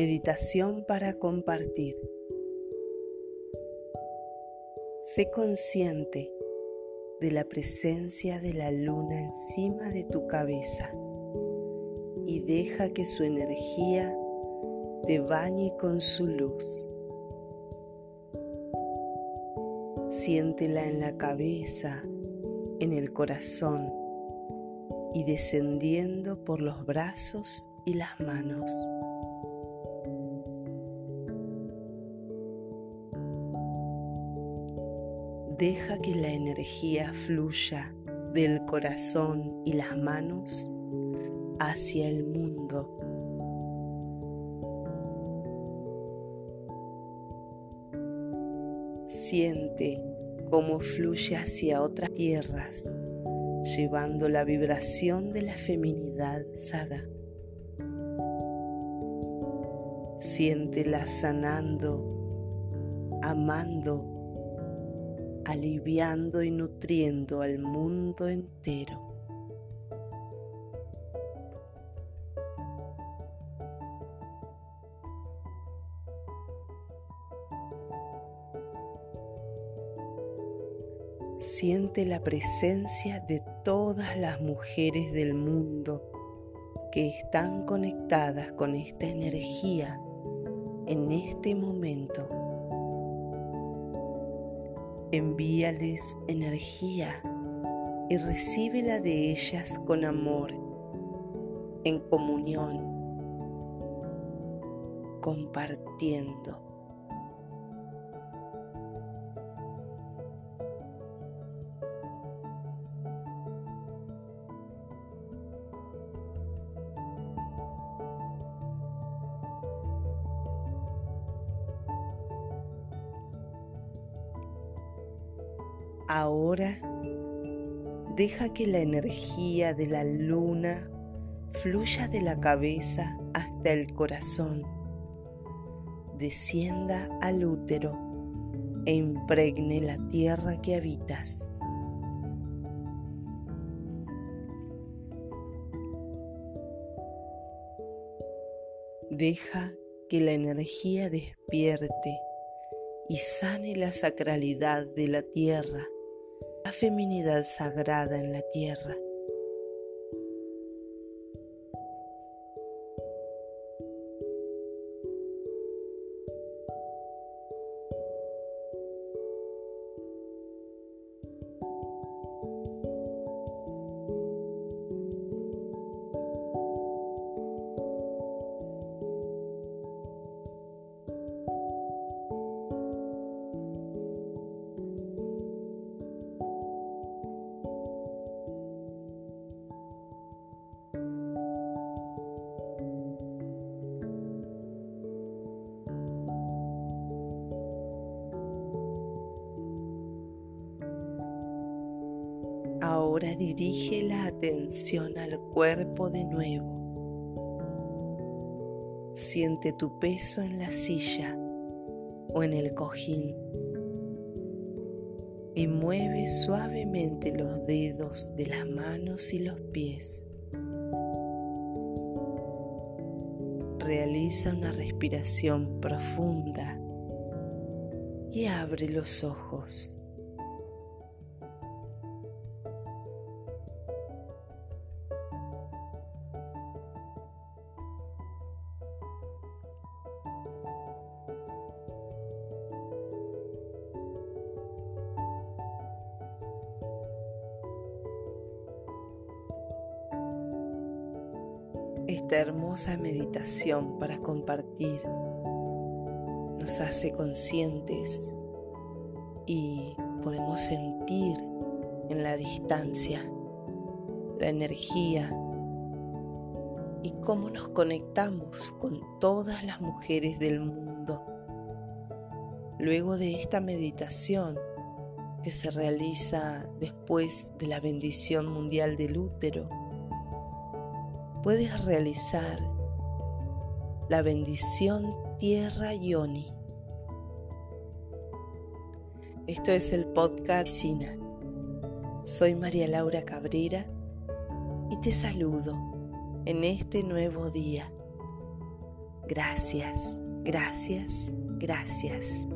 Meditación para compartir. Sé consciente de la presencia de la luna encima de tu cabeza y deja que su energía te bañe con su luz. Siéntela en la cabeza, en el corazón y descendiendo por los brazos y las manos. Deja que la energía fluya del corazón y las manos hacia el mundo. Siente cómo fluye hacia otras tierras, llevando la vibración de la feminidad saga. Siéntela sanando, amando aliviando y nutriendo al mundo entero. Siente la presencia de todas las mujeres del mundo que están conectadas con esta energía en este momento envíales energía y recíbela de ellas con amor, en comunión, compartiendo. Que la energía de la luna fluya de la cabeza hasta el corazón, descienda al útero e impregne la tierra que habitas. Deja que la energía despierte y sane la sacralidad de la tierra feminidad sagrada en la tierra. Ahora dirige la atención al cuerpo de nuevo. Siente tu peso en la silla o en el cojín y mueve suavemente los dedos de las manos y los pies. Realiza una respiración profunda y abre los ojos. Esta hermosa meditación para compartir nos hace conscientes y podemos sentir en la distancia la energía y cómo nos conectamos con todas las mujeres del mundo. Luego de esta meditación que se realiza después de la bendición mundial del útero, puedes realizar la bendición Tierra Yoni. Esto es el podcast. Soy María Laura Cabrera y te saludo en este nuevo día. Gracias, gracias, gracias.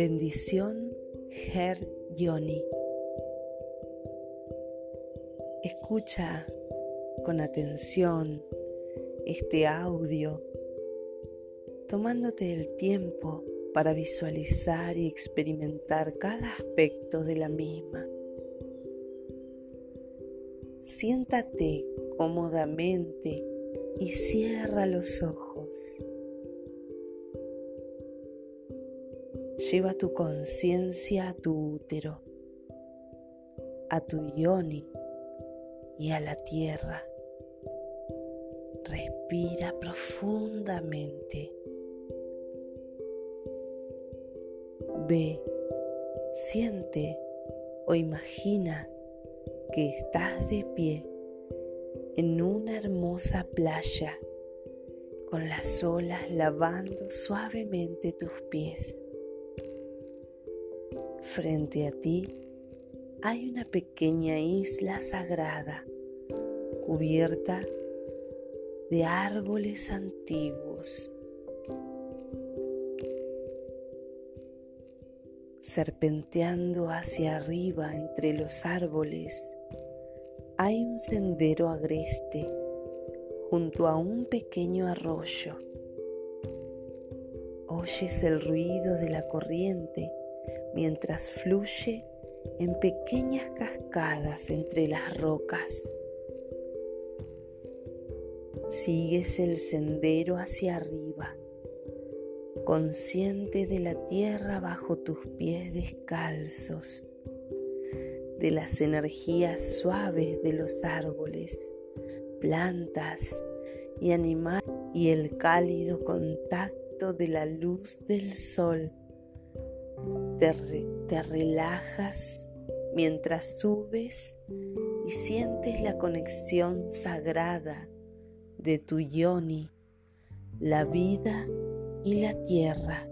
Bendición Her Yoni. Escucha con atención este audio, tomándote el tiempo para visualizar y experimentar cada aspecto de la misma. Siéntate cómodamente y cierra los ojos. Lleva tu conciencia a tu útero, a tu yoni y a la tierra. Respira profundamente. Ve, siente o imagina que estás de pie en una hermosa playa con las olas lavando suavemente tus pies. Frente a ti hay una pequeña isla sagrada cubierta de árboles antiguos. Serpenteando hacia arriba entre los árboles hay un sendero agreste junto a un pequeño arroyo. Oyes el ruido de la corriente mientras fluye en pequeñas cascadas entre las rocas. Sigues el sendero hacia arriba, consciente de la tierra bajo tus pies descalzos, de las energías suaves de los árboles, plantas y animales y el cálido contacto de la luz del sol te, relajas mientras subes y sientes la conexión sagrada de tu yoni, la vida y la tierra.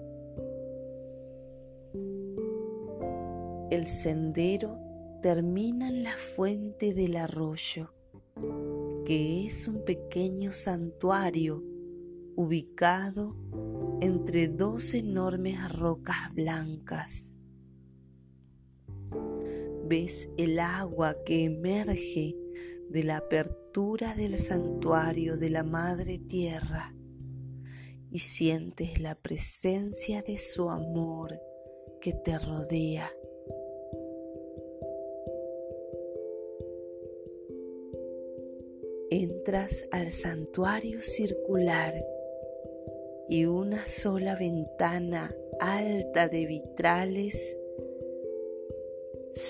El sendero termina en la fuente del arroyo, que es un pequeño santuario ubicado entre dos enormes rocas blancas. Ves el agua que emerge de la apertura del santuario de la Madre Tierra y sientes la presencia de su amor que te rodea. Entras al santuario circular y una sola ventana alta de vitrales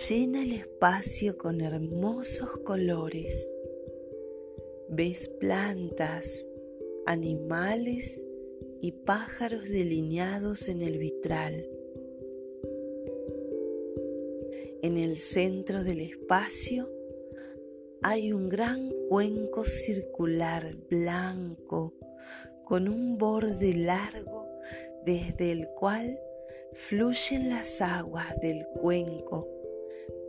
llena el espacio con hermosos colores. Ves plantas, animales y pájaros delineados en el vitral. En el centro del espacio hay un gran cuenco circular blanco con un borde largo desde el cual fluyen las aguas del cuenco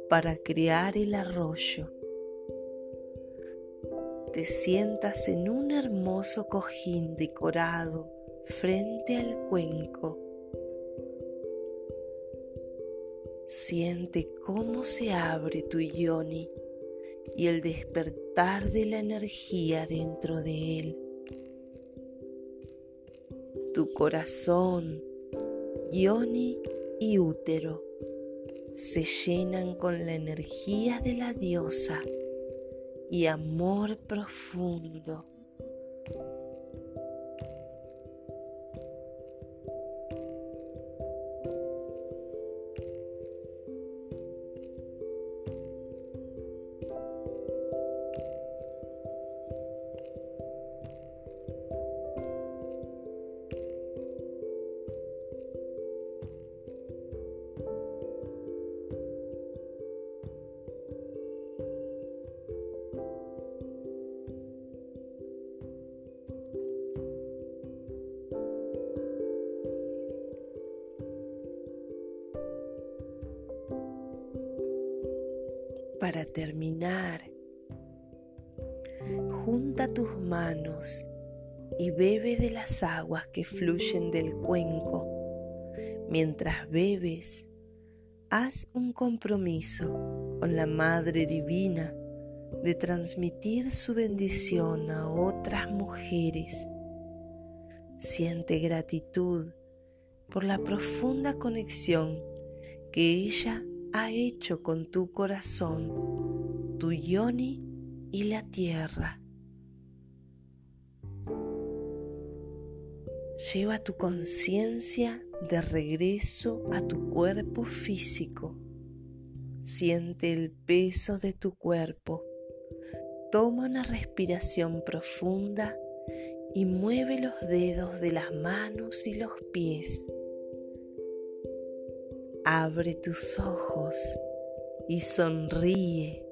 para crear el arroyo. Te sientas en un hermoso cojín decorado frente al cuenco. Siente cómo se abre tu yoni y el despertar de la energía dentro de él. Tu corazón, yoni y útero se llenan con la energía de la diosa y amor profundo. Para terminar, junta tus manos y bebe de las aguas que fluyen del cuenco. Mientras bebes, haz un compromiso con la Madre Divina de transmitir su bendición a otras mujeres. Siente gratitud por la profunda conexión que ella ha hecho con tu corazón, tu yoni y la tierra. Lleva tu conciencia de regreso a tu cuerpo físico. Siente el peso de tu cuerpo. Toma una respiración profunda y mueve los dedos de las manos y los pies. Abre tus ojos y sonríe.